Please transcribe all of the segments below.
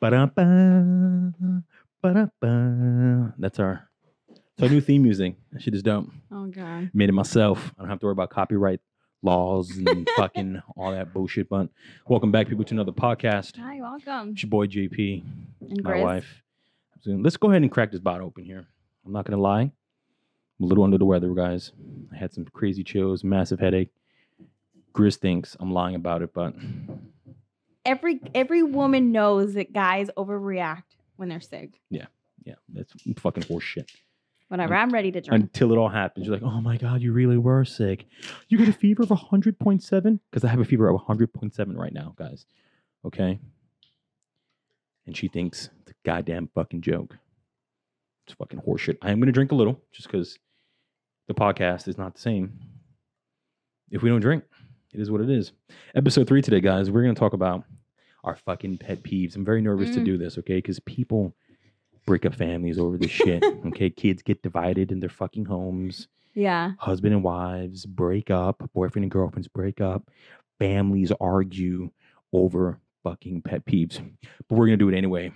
Ba-da-ba, ba-da-ba. That's our, our new theme music. That shit is dope. Oh god. Made it myself. I don't have to worry about copyright laws and fucking all that bullshit. But welcome back, people, to another podcast. Hi, welcome. It's your boy JP, And my Grizz. wife. So let's go ahead and crack this bottle open here. I'm not gonna lie. I'm a little under the weather, guys. I had some crazy chills, massive headache. Grizz thinks I'm lying about it, but Every every woman knows that guys overreact when they're sick. yeah, yeah, that's fucking horseshit. Whatever. I'm ready to drink. Until it all happens, you're like, oh my god, you really were sick. You got a fever of 100.7? Because I have a fever of 100.7 right now, guys. Okay. And she thinks it's a goddamn fucking joke. It's fucking horseshit. I am gonna drink a little just because the podcast is not the same. If we don't drink, it is what it is. Episode three today, guys. We're gonna talk about our fucking pet peeves. I'm very nervous to Mm. do this, okay? Because people break up families over this shit. Okay, kids get divided in their fucking homes. yeah. Husband and wives break up. Boyfriend and girlfriends break up. Families argue over fucking pet peeves. But we're gonna do it anyway.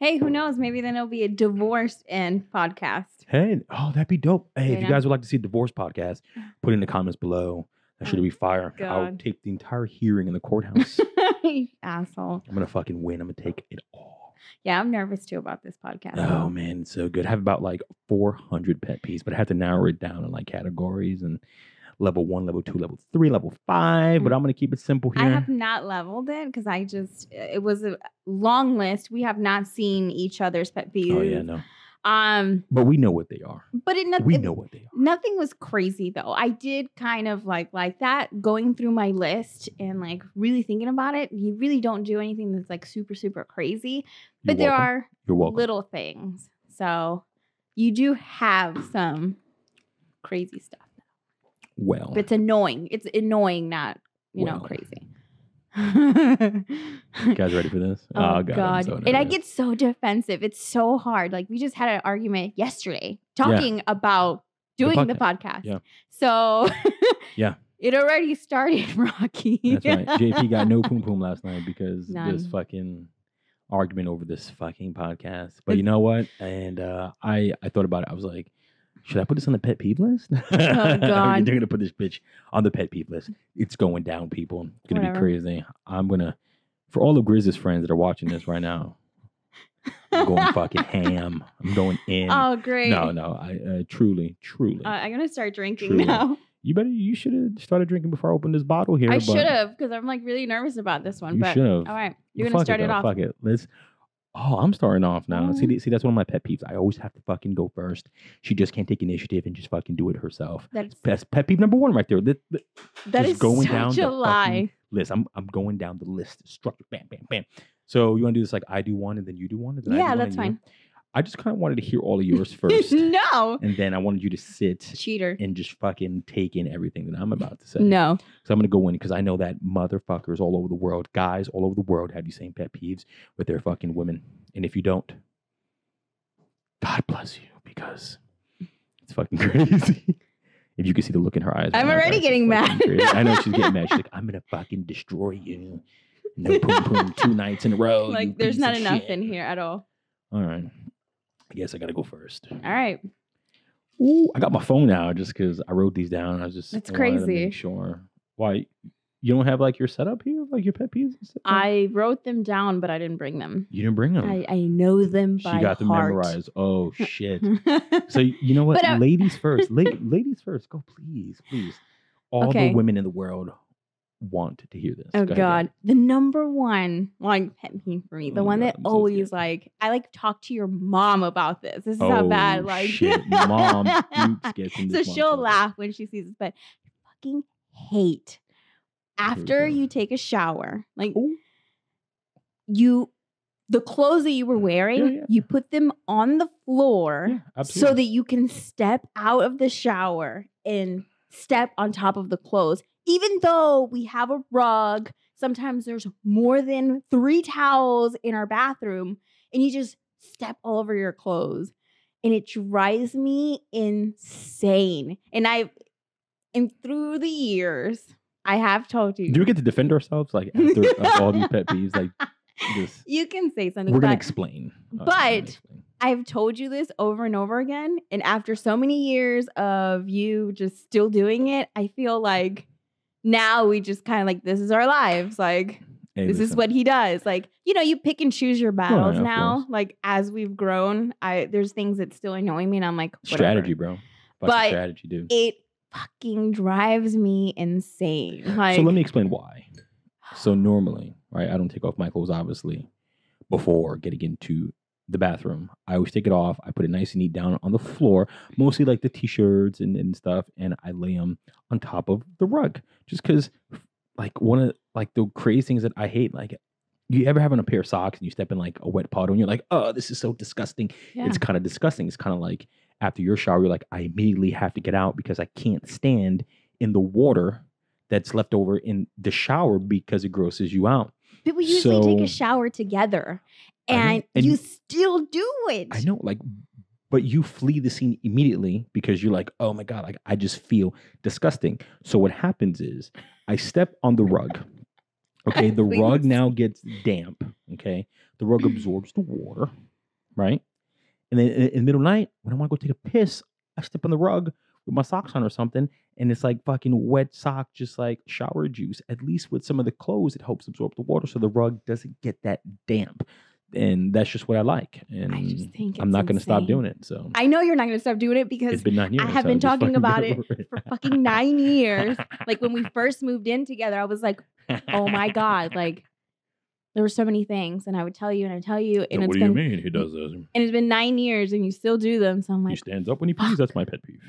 Hey, who knows? Maybe then it'll be a divorce and podcast. Hey, oh, that'd be dope. Hey, if you guys would like to see a divorce podcast, put it in the comments below. That should Oh, be fire. I'll God. take the entire hearing in the courthouse. Asshole. I'm gonna fucking win. I'm gonna take it all. Yeah, I'm nervous too about this podcast. Oh man, it's so good. I have about like 400 pet peeves, but I have to narrow it down in like categories and level one, level two, level three, level five. But mm. I'm gonna keep it simple here. I have not leveled it because I just it was a long list. We have not seen each other's pet peeves. oh yeah, no. Um, But we know what they are. but it, We it- know what they are. nothing was crazy though. I did kind of like like that going through my list and like really thinking about it. You really don't do anything that's like super super crazy, but there are You're welcome. little things. So you do have some crazy stuff. well, But it's annoying. It's annoying, not you know crazy. You guys ready for this? Oh, I'm God. so and I get so defensive. It's so hard. Like we just had an argument yesterday talking about doing the podca- podcast. Yeah. So Yeah. It already started, Rocky. That's right. JP got no poom poom last night because this fucking argument over this fucking podcast. But you know what? And uh, I I thought about it. I was like, should I put this on the pet peeve list? Oh, God. They're gonna put this bitch on the pet peeve list. It's going down, people. It's gonna Whatever. be crazy. I'm gonna for all of Grizz's friends that are watching this right now. I'm going fucking ham. I'm going in. Oh, great. no, no. I uh, truly, truly. Uh, I'm gonna start drinking Truly. now. you better. You should have started drinking before I opened this bottle here. I but- should have because I'm like really nervous about this one. You but should have. all right, you're gonna fuck start it, though, off. Fuck it. Let's. Oh, I'm starting off now. See, Oh. see, that's one of my pet peeves. I always have to fucking go first. She just can't take initiative and just fucking do it herself. That's That's pet peeve number one right there. Th- th- that just going such down a the lie. list. I'm I'm going down the list structure. Bam, bam, bam. So you want to do this like I do one and then you do one? And then I do Yeah, one that's and you- fine. I just kind of wanted to hear all of yours first, no, and then I wanted you to sit cheater. and just fucking take in everything that I'm about to say. No, So I'm gonna go in because I know that motherfuckers all over the world, guys all over the world, have these same pet peeves with their fucking women. And if you don't, God bless you because it's fucking crazy. if you can see the look in her eyes, I'm already getting mad. crazy. I know she's getting mad. She's like, I'm gonna fucking destroy you. No poom poom two nights in a row. like there's not enough shit." in here at all. All right. I guess I gotta go first. All right, Ooh, I got my phone now just because I wrote these down. I was just That's wanted to crazy. make sure. Why you don't have like your setup here, like your pet peeves? And stuff? I wrote them down, but I didn't bring them. you didn't bring them. I, I know them she by got them heart. memorized. Oh shit! so you know what? But, uh, ladies first. La- ladies first. Go please, please. All Okay. the women in the world want to hear this. Oh Go ahead, God, the number one like pet peeve for me, the Oh, one God, that I'm always scared. like I like talk to your mom about this. This is Oh, how bad like shit. Mom Oops gets in so she'll laugh when she sees this, but I fucking hate after you take a shower, like Ooh. you the clothes that you were wearing, yeah. you put them on the floor Yeah, so that you can step out of the shower and step on top of the clothes. Even though we have a rug, sometimes there's more than three towels in our bathroom, and you just step all over your clothes. And it drives me insane. And I, and through the years, I have told you. Do we get to defend ourselves like after of all these pet peeves? Like Just, you can say something. we're gonna but explain. Uh, gonna but- explain. I've told you this over and over again. And after so many years of you just still doing it, I feel like now we just kind of like, this is our lives. Like, Hey, this is what he does. Like, you know, you pick and choose your oh, battles yeah, now. Like, as we've grown, I there's things that still annoy me. And I'm like, whatever. strategy, bro. Fucking But strategy, dude. It fucking drives me insane. Like, so let me explain why. So normally, right, I don't take off my clothes obviously before getting into the bathroom. I always take it off. I put it nice and neat down on the floor, mostly like the t-shirts and, and stuff, and I lay them on top of the rug. Just because, like one of like the crazy things that I hate, like you ever have on a pair of socks and you step in like a wet puddle and you're like, oh, this is so disgusting. yeah. It's kind of disgusting. It's kind of like after your shower, you're like, I immediately have to get out because I can't stand in the water that's left over in the shower because it grosses you out. People usually take a shower together, and, and- you still do it. I know, like, but you flee the scene immediately because you're like, oh my God, like I just feel disgusting. So what happens is I step on the rug. Okay, the rug now gets damp. Okay, the rug absorbs the water, right? And then in, in the middle of the night, when I want to go take a piss, I step on the rug with my socks on or something, and it's like fucking wet sock, just like shower juice. At least with some of the clothes, it helps absorb the water, so the rug doesn't get that damp. And that's just what I like. And I just think I'm not going to stop doing it. So I know you're not going to stop doing it because years. have so been talking about it for fucking nine years. like when we first moved in together, I was like, oh my god, like there were so many things, and I would tell you and I tell you, and So it's what do been you mean he does this? and it's been nine years, and you still do them. So I'm like, he stands up when he pees. That's my pet peeve.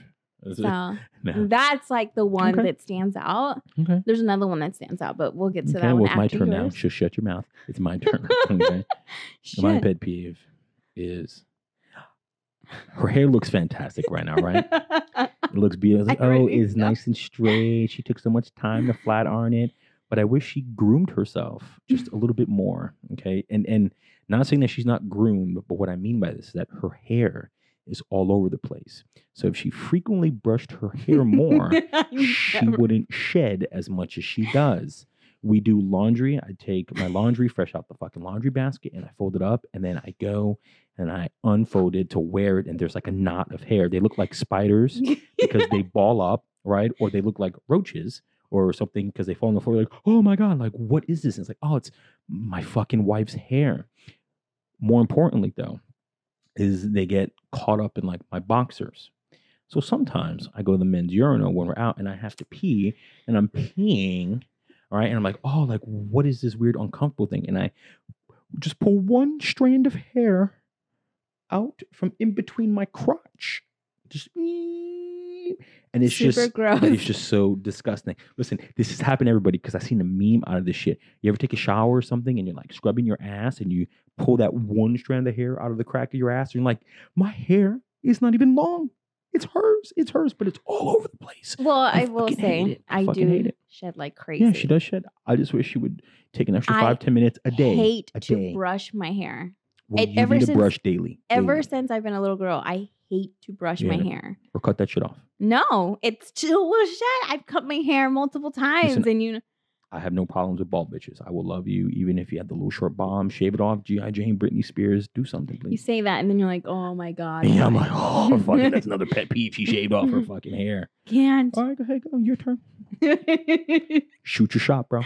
So No. that's like the one Okay. that stands out. Okay. There's another one that stands out, but we'll get to Okay, that well, one it's my turn now. Just shut your mouth. It's my turn. Okay. my pet peeve is her hair looks fantastic right now, right? It looks beautiful. Like, oh, it's nice and straight. She took so much time to flat iron it, but I wish she groomed herself just a little bit more. Okay, and and not saying that she's not groomed, but what I mean by this is that her hair is all over the place. So if she frequently brushed her hair more, she Never- wouldn't shed as much as she does. We do laundry. I take my laundry fresh out the fucking laundry basket and I fold it up and then I go and I unfold it to wear it and there's like a knot of hair. They look like spiders because they ball up, right? Or they look like roaches or something because they fall on the floor like, oh my God, like what is this? And it's like, oh, it's my fucking wife's hair. More importantly, though, is they get caught up in like my boxers. So sometimes I go to the men's urinal when we're out and I have to pee and I'm peeing, all right, and I'm like, oh, like what is this weird uncomfortable thing? And I just pull one strand of hair out from in between my crotch, just and it's Super just gross. it's just so disgusting. Listen, this has happened to everybody because I seen a meme out of this shit. You ever take a shower or something and you're like scrubbing your ass and you pull that one strand of hair out of the crack of your ass and you're like, my hair is not even long. It's hers. It's hers, but it's all over the place. Well, I, I will say. I I, do shed like crazy. Yeah, she does shed. I just wish she would take an extra I five, ten minutes a day. Hate a to day. brush my hair. Well, it- you ever need to since- brush daily. Ever daily. since I've been a little girl, I hate to brush my hair. or cut that shit off. No, it's still shed. I've cut my hair multiple times, Listen, and you. I have no problems with bald bitches. I will love you even if you had the little short bomb. Shave it off. GI Jane, Britney Spears, do something, please. You say that, and then you're like, "Oh my god!" Yeah, I'm like, oh, fucking, that's another pet peeve. She shaved off her fucking hair. Can't. All right, go ahead, go. Your turn. Shoot your shot, bro.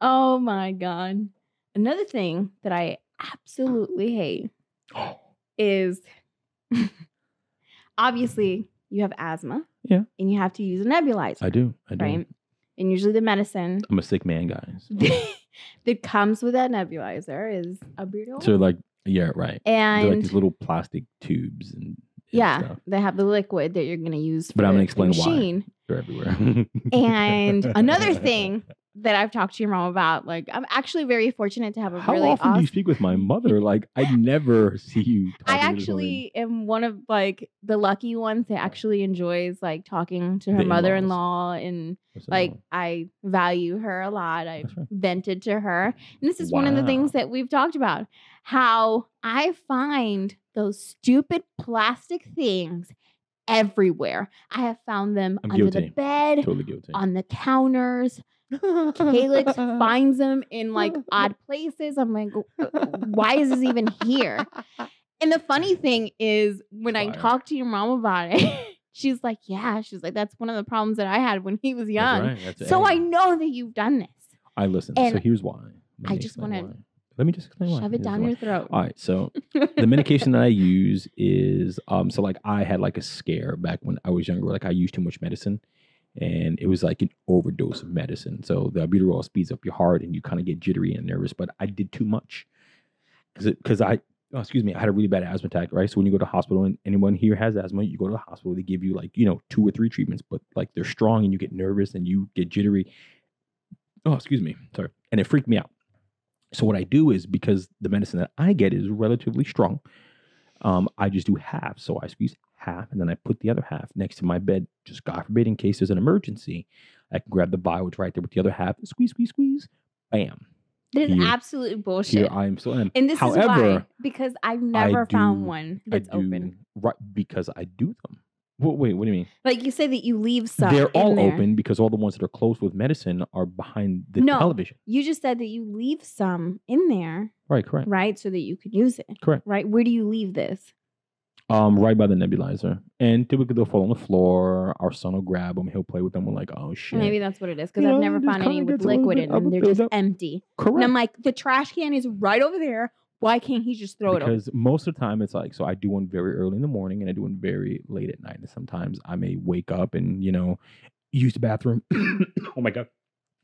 oh my god! Another thing that I absolutely hate is obviously you have asthma. Yeah. And you have to use a nebulizer, I do. I do. right? And usually the medicine I'm a sick man, guys. that comes with that nebulizer is albuterol. So, like, yeah, right. They're like and these little plastic tubes and, and yeah, stuff. they have the liquid that you're going to use. But I'm gonna the explain why. They're everywhere. And another thing that I've talked to your mom about, like I'm actually very fortunate to have a How really often do you speak with my mother? Like, I never see you. I actually am one of like the lucky ones that actually enjoys like talking to her mother-in-law and like? I value her a lot. I right. vented to her. And this is one of the things that we've talked about. How I find those stupid plastic things everywhere. I have found them I'm under guilty. the bed, totally guilty. on the counters, Calix finds them in like odd places. I'm like, "Uh, why is this even here? And the funny thing is, when I talk to your mom about it, she's like, yeah, she's like, that's one of the problems that I had when he was young. That's right. That's So I know that you've done this. I listen. so here's why. Let I just wanna. Let me just explain why. Shove it Here's down why. your throat. All right, so the medication that I use is um so like I had like a scare back when I was younger, like I used too much medicine and it was like an overdose of medicine. So the albuterol speeds up your heart and you kind of get jittery and nervous, but I did too much. Cuz cuz I oh, excuse me, I had a really bad asthma attack, right? So when you go to hospital and anyone here has asthma, you go to the hospital, they give you like, you know, two or three treatments, but like they're strong and you get nervous and you get jittery. Oh, excuse me. Sorry. And it freaked me out. So what I do is because the medicine that I get is relatively strong, um, I just do half. So I squeeze half and then I put the other half next to my bed, just God forbid, in case there's an emergency. I can grab the it's right there with the other half, squeeze, squeeze, squeeze, bam. That is Here- absolute bullshit. Here I am still am. and this is However, why because I've never found one I that's do open. right because I do them. Well, wait, what do you mean? Like you say that you leave some. They're all there. open because all the ones that are closed with medicine are behind the No. television. You just said that you leave some in there, Right, correct. right, so that you could use it. Correct. Right. Where do you leave this? Um, right by the nebulizer. And typically they'll fall on the floor. Our son will grab them. He'll play with them. We're like, oh shit. Maybe that's what it is because I've know, never found any with gets a little liquid in them. They're just buildup. empty. Correct. And I'm like, the trash can is right over there. Why can't he just throw it because most of the time it's like so I do one very early in the morning and I do one very late at night. And sometimes I may wake up and you know use the bathroom. oh my god,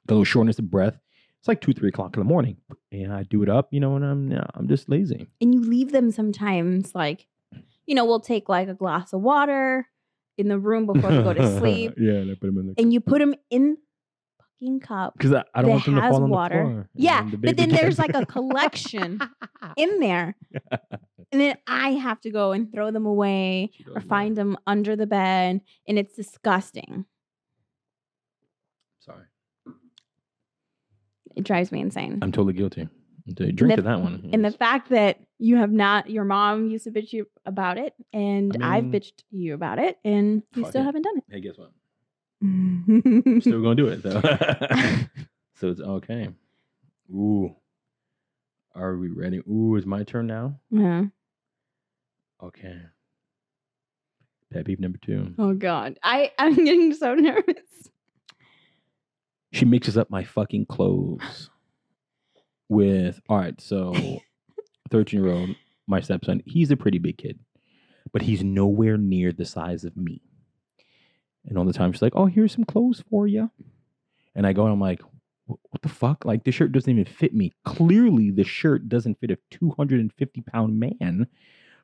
the little shortness of breath. It's like two three o'clock in the morning, and I do it up, you know, and I'm yeah, I'm just lazy. And you leave them sometimes, like, you know, we'll take like a glass of water in the room before we go to sleep, yeah, and I put them in the and you put them in fucking cup. because I, I don't want them to fall on water. the floor. Yeah, the but then there's like a collection in there, and then I have to go and throw them away or find them under the bed, and it's disgusting. Sorry, It drives me insane. I'm totally guilty. I'm telling you, Drink the- to that one. And the fact that you have not, your mom used to bitch you about it, and I I've mean- bitched you about it, and you still it. haven't done it. hey, guess what? It. Still gonna do it though. so it's okay. Ooh. Are we ready? Ooh, it's my turn now. yeah. Okay. Pet peeve number two. Oh God, I I'm getting so nervous. She mixes up my fucking clothes with all right, so 13 year old, my stepson, he's a pretty big kid, but he's nowhere near the size of me. And all the time she's like, Oh, here's some clothes for you. And I go and I'm like, what the fuck? Like this shirt doesn't even fit me. Clearly the shirt doesn't fit a 250 pound man,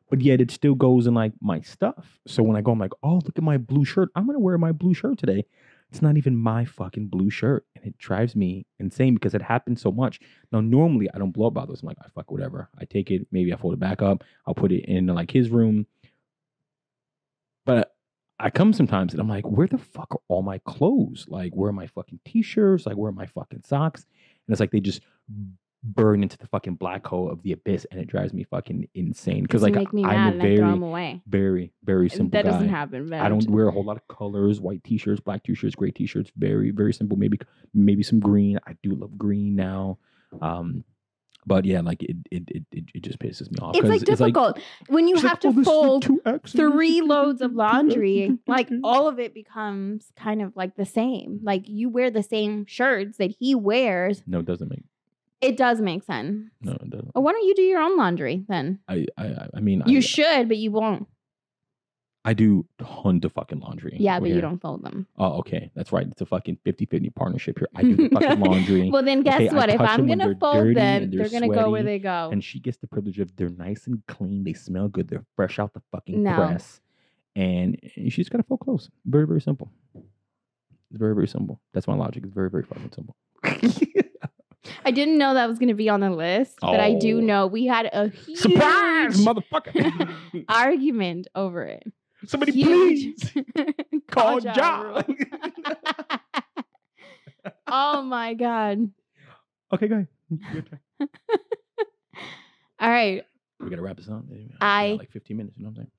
but yet it still goes in like my stuff. So when I go, I'm like, oh, look at my blue shirt. I'm gonna wear my blue shirt today. It's not even my fucking blue shirt. And it drives me insane because it happens so much. Now, normally I don't blow up about this. I'm like, I fuck whatever. I take it, maybe I fold it back up, I'll put it in like his room. But I come sometimes and I'm like, where the fuck are all my clothes? Like, where are my fucking t-shirts? Like, where are my fucking socks? And it's like they just burn into the fucking black hole of the abyss, and it drives me fucking insane. Because like make me I'm mad a and I throw them very, away. very, very simple that guy. doesn't happen. But I don't wear a whole lot of colors, white t-shirts, black t-shirts, gray t-shirts, very, very simple. Maybe maybe some green. I do love green now. Um but yeah, like it it it, it, just pisses me off. It's like difficult when you have like, to "Oh, this is a fold 2X, and this is three loads of laundry. Like all of it becomes kind of like the same. Like you wear the same shirts that he wears. No, it doesn't make It does make sense. no, it doesn't. Or why don't you do your own laundry then? I I I- I mean You I, should, but you won't. I do tons of fucking laundry. Yeah, but you don't fold them. Oh, okay. That's right. It's a fucking 50-50 partnership here. I do the fucking laundry. Well, then guess Okay, what? If I'm gonna fold dirty them, they're, they're gonna go where they go. and she gets the privilege of they're nice and clean. They smell good. They're fresh out the fucking No. press, and she's got to fold clothes. Very very simple. It's very very simple. That's my logic. It's very very fucking simple. I didn't know that was gonna be on the list, but I do Oh. know we had a huge Surprise, motherfucker! argument over it. Somebody Huge. please call Ja John. Oh my god! okay, go ahead. Your turn. All right, We gotta wrap this up. I- like 15 minutes. You know what I'm saying?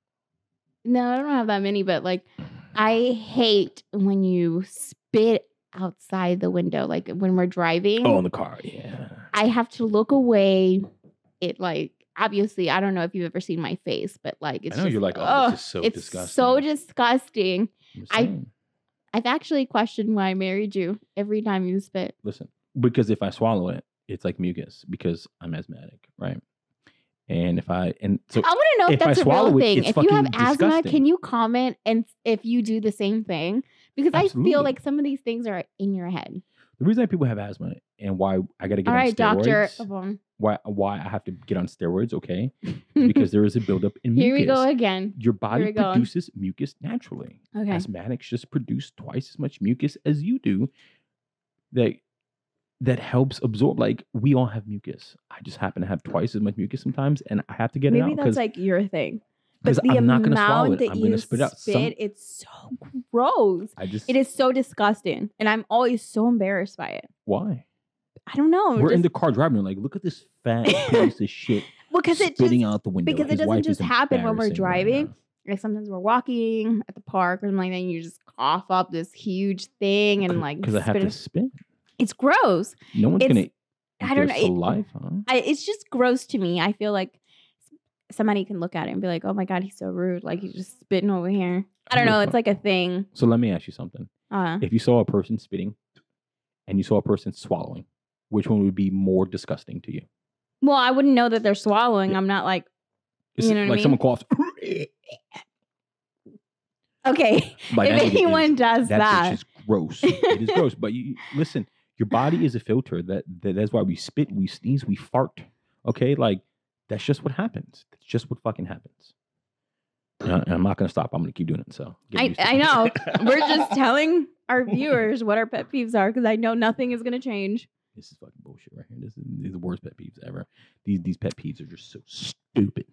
no, I don't have that many, but like, I hate when you spit outside the window, like when we're driving. Oh, in the car. Yeah. I have to look away. It like obviously I don't know if you've ever seen my face, but like it's I know just, you're like, oh, oh is so it's disgusting. so disgusting. I-. I've actually questioned why I married you every time you spit. listen because if i swallow it it's like mucus because i'm asthmatic right and if i and so I want to know if, if that's a real swallow it, thing. If you have fucking asthma, can you comment and if you do the same thing? Because I feel like some of these things are in your head. the reason people have asthma and why i gotta get All on right, doctor. Why why i have to get on steroids okay because there is a buildup in mucus Here we go again. your body we go. produces mucus naturally Okay. asthmatics just produce twice as much mucus as you do that that helps absorb like we all have mucus i just happen to have twice as much mucus sometimes and i have to get it out. Maybe that's like your thing. But the i'm not going to swallow amount it that i'm you going to spit it out Some- it's so gross. i just It is so disgusting, and I'm always so embarrassed by it. why I don't know. we're in the car driving like look at this fat piece of shit well, because it just spitting out the window because it doesn't just happen when we're embarrassing right driving. like sometimes we're walking at the park or something like that, and you just cough up this huge thing and like because i have spit to it- spit It's gross. no one's It's- gonna I don't know, it- saliva. I, it's just gross to me. I feel like somebody can look at it and be like, "Oh my god, he's so rude! Like he's just spitting over here." I don't know. It's like a thing. so let me ask you something Uh, if you saw a person spitting and you saw a person swallowing which one would be more disgusting to you well, I wouldn't know that they're swallowing. Yeah. I'm not like It's You know I like mean? someone coughs okay. Like, if anyone is- does that is gross. it is gross. But you listen, your body is a filter. That, that that's why we spit, we sneeze, we fart. Okay, like that's just what happens. That's just what fucking happens. And I'm not gonna stop. I'm gonna keep doing it. So I, I know. We're just telling our viewers what our pet peeves are because I know nothing is going to change. This is fucking bullshit right here. This is, these are the worst pet peeves ever. These these pet peeves are just so stupid.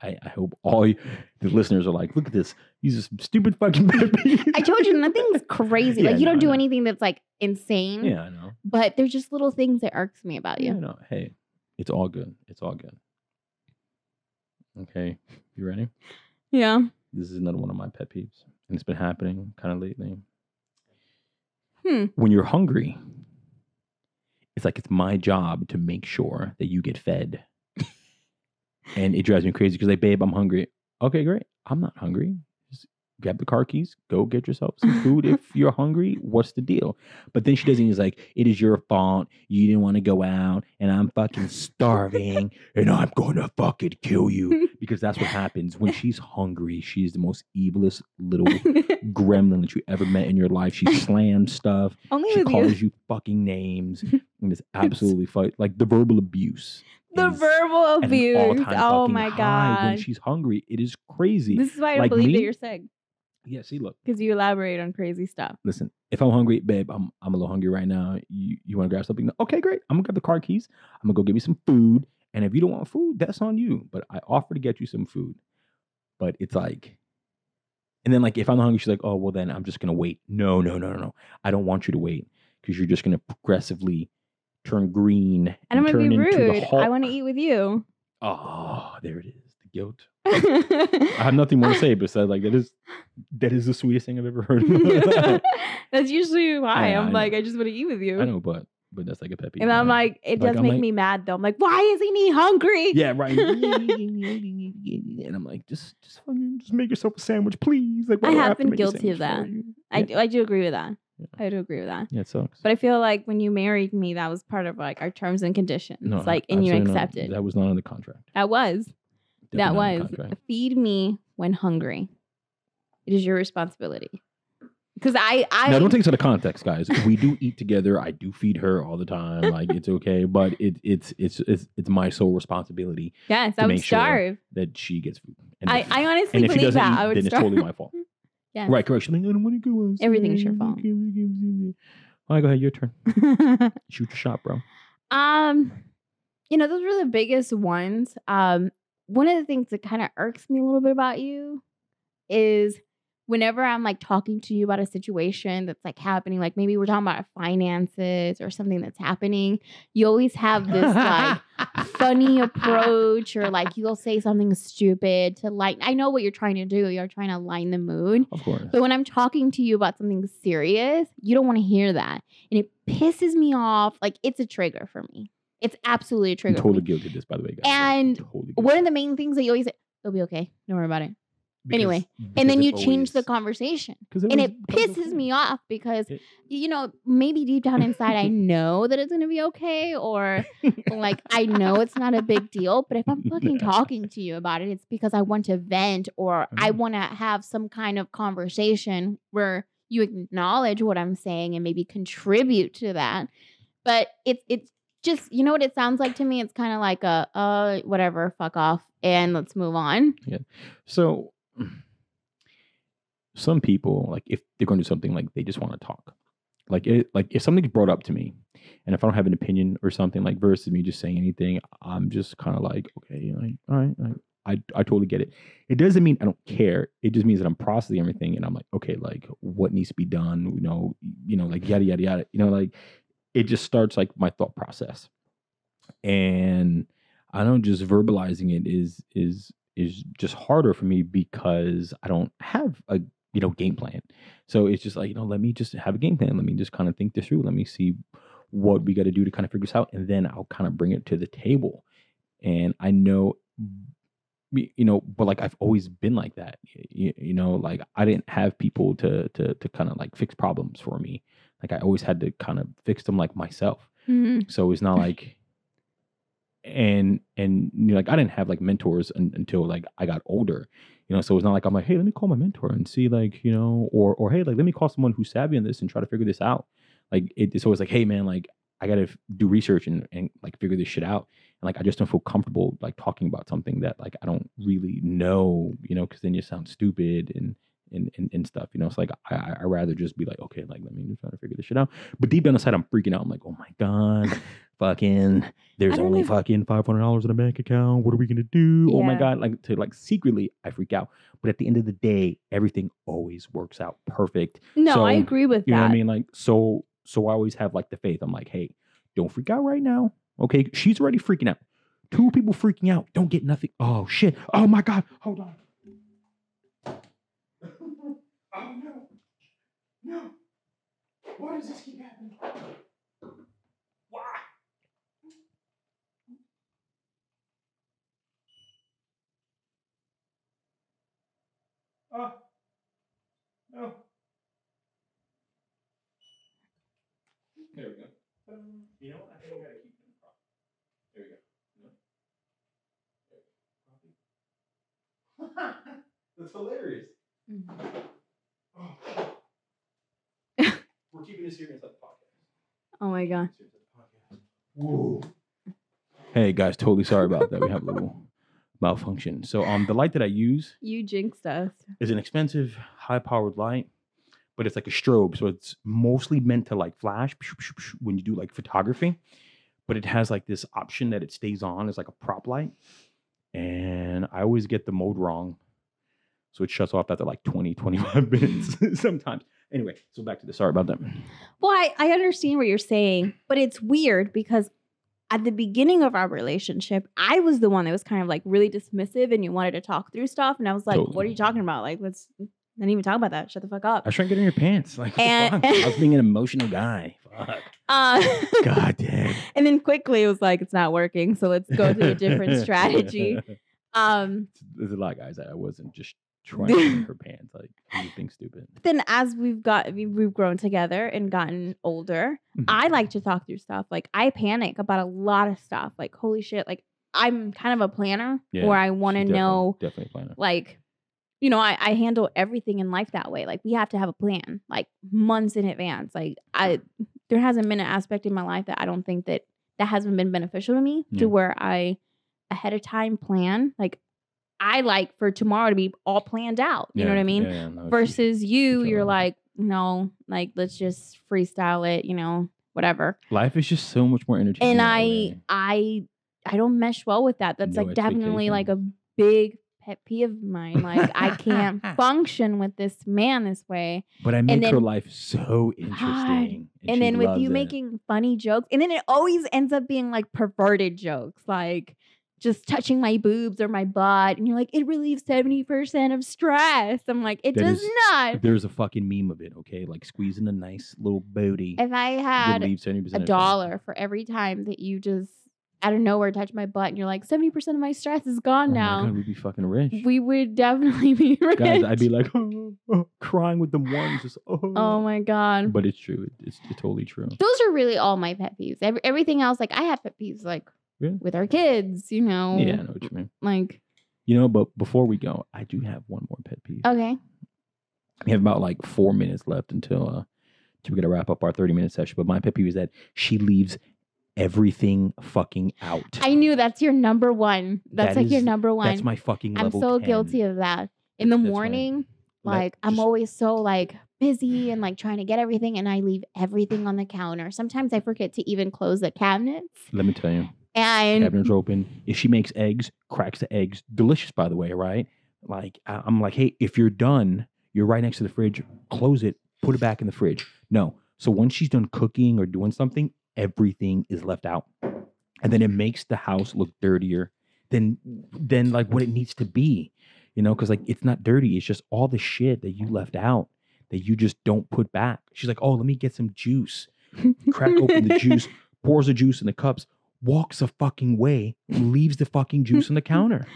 I, I hope all you, the listeners are like, look at this. These are some stupid fucking pet peeves. I told you nothing's crazy. Yeah, like you no, don't do anything that's like insane. Yeah, I know. But there's just little things that irks me about Yeah, you. no. Hey, it's all good. It's all good. Okay, you ready? Yeah. This is another one of my pet peeves, and it's been happening kind of lately. Hmm. When you're hungry, it's like it's my job to make sure that you get fed, and it drives me crazy because like, babe, I'm hungry. Okay, great. I'm not hungry. Grab the car keys, go get yourself some food. if you're hungry, what's the deal? But then she doesn't. He's like, it is your fault. You didn't want to go out, and I'm fucking starving, and I'm gonna fucking kill you because that's what happens when she's hungry. She's the most evilest little gremlin that you ever met in your life. She slams stuff. Only She calls you. you fucking names, and it's absolutely fight like the verbal abuse. The verbal abuse. Oh my high When god. she's hungry, it is crazy. This is why I don't Like believe that you're sick yeah, see, look, because you elaborate on crazy stuff. listen. If I'm hungry, babe, I'm I'm a little hungry right now. You you want to grab something? No, Okay, great. I'm gonna grab the car keys. I'm gonna go get me some food. And if you don't want food, that's on you. But I offer to get you some food. But it's like, and then like if I'm hungry, she's like, oh well, then I'm just gonna wait. No, no, no, no, no. I don't want you to wait because you're just gonna progressively turn green And I'm gonna turn be into the rude. I want to eat with you. Oh, there it is. The guilt. I have nothing more to say besides like that is that is the sweetest thing I've ever heard. That's usually why Yeah, I'm I like, know. I just want to eat with you. I know, but but that's like a pet peeve. And I'm like, it Like, does I'm make like- me mad though. I'm like, why isn't he hungry? yeah, right. and I'm like, just just fucking just make yourself a sandwich, please. Like, I have been guilty of that. I yeah. do, I do agree with that. Yeah. I do agree with that. Yeah, it sucks. But I feel like when you married me, that was part of like our terms and conditions. No, like, and you not. accepted. That was not in the contract. That was. That not on the was. Feed me when hungry. It is your responsibility. Because I, I, now, don't take this out of context, guys. We do eat together. I do feed her all the time. Like it's okay, but it, it's it's it's it's my sole responsibility yes, to I would make sure that she gets food. And I, if- I honestly and if she believe that. eat, I would then it's totally my fault. yeah, Right, correct. She's like, I don't want to go. Everything's your fault. All right, go ahead. Your turn. Shoot your shot, bro. um, you know, those were the biggest ones. Um, one of the things that kind of irks me a little bit about you is whenever I'm like talking to you about a situation that's like happening, like maybe we're talking about finances or something that's happening, you always have this like funny approach or like you'll say something stupid to like I know what you're trying to do. You're trying to lighten the mood. Of course. But when I'm talking to you about something serious, you don't want to hear that. And it pisses me off. Like it's a trigger for me. It's absolutely a I'm trigger. for totally guilty of this, by the way, guys. And totally One of the main things that you always say, it'll be okay. Don't worry about it. anyway, and then you change the conversation. And it pisses me off because, It- you know, maybe deep down inside, I know that it's going to be okay, or like I know it's not a big deal. But if I'm fucking talking to you about it, it's because I want to vent or I Mhm. want to have some kind of conversation where you acknowledge what I'm saying and maybe contribute to that. But it's it's just you know what it sounds like to me. It's kind of like a uh whatever, fuck off, and let's move on. Yeah. So some people, like if they're going to do something, like they just want to talk. Like it, like if something's brought up to me, and if I don't have an opinion or something, like versus me just saying anything, I'm just kind of like, okay, like all right, I I totally get it. It doesn't mean I don't care. It just means that I'm processing everything, and I'm like, okay, like what needs to be done, you know, you know, like yada yada yada, you know, like it just starts like my thought process, and I don't just verbalizing it is is is just harder for me because I don't have a you know game plan. So it's just like you know let me just have a game plan. Let me just kind of think this through. Let me see what we got to do to kind of figure this out, and then I'll kind of bring it to the table. And I know, you know, but like I've always been like that. You, you know, like I didn't have people to to to kind of like fix problems for me. Like I always had to kind of fix them like myself. Mm-hmm. So it's not like and and you know, like I didn't have like mentors un- until like I got older, you know. So it's not like I'm like, hey, let me call my mentor and see like you know, or or hey, like let me call someone who's savvy in this and try to figure this out. Like it, it's always like, hey, man, like I gotta f- do research and and like figure this shit out. And like I just don't feel comfortable like talking about something that like I don't really know, you know, because then you sound stupid and. And, and, and stuff, you know, it's like I I rather just be like, okay, like let me just try to figure this shit out. But deep down inside, I'm freaking out. I'm like, oh my god, fucking there's only know. fucking five hundred dollars in a bank account. What are we gonna do? Oh my god! Like to like secretly, I freak out. But at the end of the day, everything always works out perfect. No, I agree with You know that. what I mean? Like so, so I always have like the faith. I'm like, hey, don't freak out right now. Okay, she's already freaking out. Two people freaking out don't get nothing. Oh shit! Oh my god! Hold on. oh no! No! Why does this keep happening? Why? Oh. No. There we go. Um. You know what? I think I gotta keep them prop. There we go. No. There we go. That's hilarious. Mm-hmm. Oh. We're keeping this here inside the podcast. oh my god. Whoa. Hey guys, totally sorry about that. We have a little malfunction. So um the light that I use You jinxed us. is an expensive, high-powered light, but it's like a strobe, so it's mostly meant to like flash when you do like photography. But it has like this option that it stays on as like a prop light, and I always get the mode wrong, so it shuts off after like 20, 25 minutes sometimes. Anyway, so back to the sorry about that. Well, I, I understand what you're saying, but it's weird because at the beginning of our relationship, I was the one that was kind of like really dismissive and you wanted to talk through stuff. And I was like, Totally. what are you talking about? Like, let's not even talk about that. Shut the fuck up. I was trying to get in your pants. Like, what the And- I was being an emotional guy. Fuck. Uh, God damn. and then quickly it was like, it's not working. So let's go to a different strategy. Um, There's a lot of guys that I wasn't just trying to get in her pants. Like, you think stupid. then as we've got we- we've grown together and gotten older. I mm-hmm. like to talk through stuff. Like I panic about a lot of stuff. Like holy shit, like I'm kind of a planner Yeah, where I want to know Definitely planner. like you know, I, I handle everything in life that way. Like we have to have a plan, like months in advance. Like I there hasn't been an aspect in my life that I don't think that that hasn't been beneficial to me Yeah. to where I ahead of time plan. Like I like for tomorrow to be all planned out. You know what I mean? yeah, yeah, no, she- versus you each you're like no like let's just freestyle it you know whatever life is just so much more entertaining. and i i i don't mesh well with that that's No like definitely like a big pet peeve of mine. Like I can't function with this man this way. But I make her then- life so interesting. And, she then with you it. making funny jokes, and then it always ends up being like perverted jokes, like just touching my boobs or my butt, and you're like, it relieves seventy percent of stress. I'm like, it That does is- not. there's a fucking meme of it, okay? Like squeezing a nice little booty. If I had a dollar for every time that you just out of nowhere touch my butt, and you're like, seventy percent of my stress is Oh gone my now. God, we'd be fucking rich. we would definitely be rich. Guys, I'd be like crying with the ones. Just, oh. oh my god. But it's true. It's, it's totally true. Those are really all my pet peeves. Every, everything else, like I have pet peeves, like Yeah. with our kids, you know. Yeah, I know what you mean. Like, You know, but before we go, I do have one more pet peeve. okay. We have about like four minutes left until uh until we gotta wrap up our 30 minute session. But my pet peeve is that she leaves everything fucking out. I knew that's your number one. That's That like your number one. That's my fucking I'm so 10. guilty of that. In the That's morning, Like, I'm just- always so like busy and like trying to get everything and I leave everything on the counter. Sometimes I forget to even close the cabinets. Let me tell you. And cabinets open. If she makes eggs, cracks the eggs, delicious by the way, right? Like I- I'm like, hey, if you're done, you're right next to the fridge. Close it, put it back in the fridge. No. So once she's done cooking or doing something, everything is left out, and then it makes the house look dirtier than than like what it needs to be. You know, because like it's not dirty. It's just all the shit that you left out that you just don't put back. She's like, oh, let me get some juice. Crack open the juice, pours the juice in the cups, walks a fucking way, leaves the fucking juice on the counter.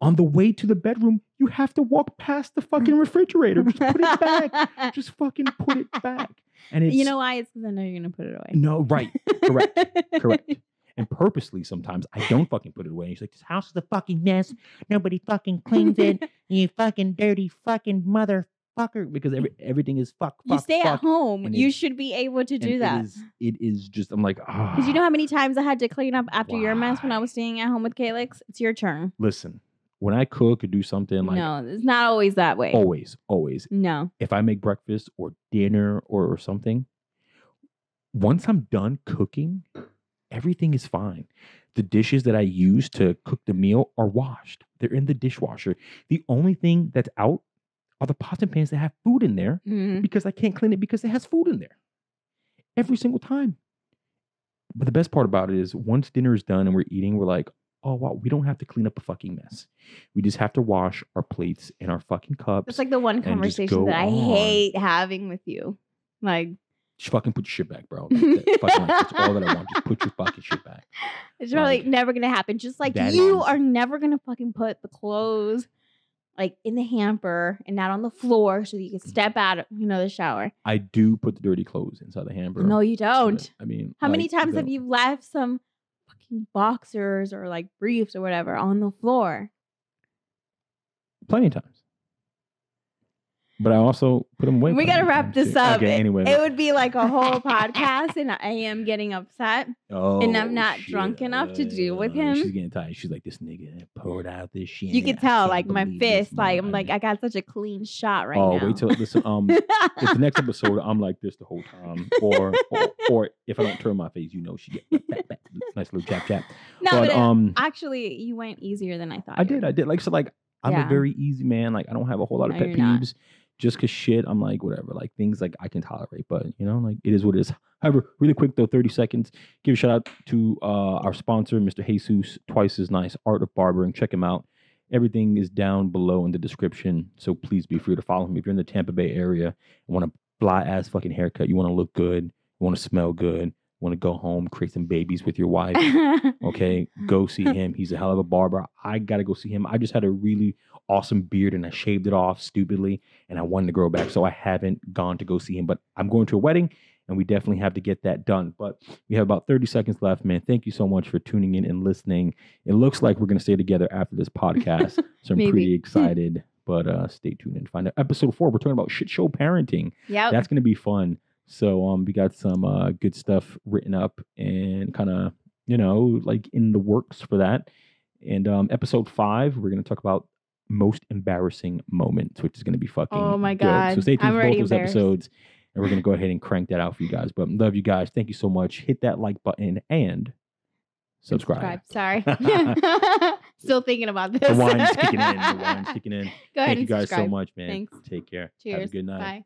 On the way to the bedroom, you have to walk past the fucking refrigerator. Just put it back. Just fucking put it back. And it's you know why? It's because I know you're gonna put it away. no right, correct, correct. And purposely, sometimes I don't fucking put it away. And she's like, "This house is a fucking mess. Nobody fucking cleans it. You fucking dirty fucking motherfucker." Because every, everything is fuck, you stay fuck. at home. and You it- should be able to do that. It is, it is just. I'm like, ah. Because you know how many times I had to clean up after your mess when I was staying at home with Calix? It's your turn. Listen, when I cook or do something like no, it's not always that way. always, always, No. if I make breakfast or dinner or, or something, once I'm done cooking, everything is fine. The dishes that I use to cook the meal are washed. They're in the dishwasher. The only thing that's out are the pots and pans that have food in there Mhm. because I can't clean it because it has food in there. Every single time. But the best part about it is once dinner is done and we're eating, we're like, oh wow, we don't have to clean up a fucking mess. We just have to wash our plates and our fucking cups. It's like the one conversation that I on. hate having with you. Like, just fucking put your shit back, bro. That- fucking, like, that's all that I want. Just put your fucking shit back. it's probably Like, never gonna happen. Just like you is- are never gonna fucking put the clothes like in the hamper and not on the floor so you can mm. step out of you know the shower. I do put the dirty clothes inside the hamper. No, you don't. I mean, How many times have you left some fucking boxers or like briefs or whatever on the floor? Plenty of times. But I also put them away. we gotta wrap this too. up. Okay, anyway. It would be like a whole podcast, and I am getting upset. and I'm Oh, not drunk enough to deal with Uh, him. She's getting tired. She's like, this nigga poured out this shit. You can tell, like my fist, like I'm like. I got such a clean shot right oh, now. Oh, wait till listen. Um, if the next episode I'm like this the whole time, or or, or if I don't turn my face, you know, she get nice little chap chap. no, but but, it- um, actually, you went easier than I thought. I did. I did. Like so, like I'm Yeah. a very easy man. Like I don't have a whole lot of No, pet you're not. Just cause shit, I'm like whatever. Like things like I can tolerate, but you know, like it is what it is. However, really quick though, 30 seconds. Give a shout out to uh, our sponsor, Mr. Jesus, twice as nice, Art of Barbering. Check him out. Everything is down below in the description, so please be free to follow him. If you're in the Tampa Bay area and want a fly ass fucking haircut, you want to look good, you want to smell good, want to go home, create some babies with your wife. Okay, go see him. He's a hell of a barber. I gotta go see him. I just had a really awesome beard and I shaved it off stupidly and I wanted to grow back. So I haven't gone to go see him, but I'm going to a wedding and we definitely have to get that done. But we have about 30 seconds left, man. Thank you so much for tuning in and listening. It looks like we're gonna stay together after this podcast. so I'm pretty excited. But uh stay tuned and find out episode four. We're talking about shit show parenting Yeah. that's gonna be fun. So um, we got some uh good stuff written up and kind of you know like in the works for that. And um, episode five, we're gonna talk about most embarrassing moments, which is gonna be fucking. Oh my dope. So stay tuned I'm for both those episodes, and we're gonna go ahead and crank that out for you guys. But love you guys. Thank you so much. Hit that like button and subscribe. Sorry. Still thinking about this. The wine's kicking in. The wine's kicking in. Go ahead Thank you guys subscribe. so much, man. Thanks. Take care. Have a Cheers. good night. Bye.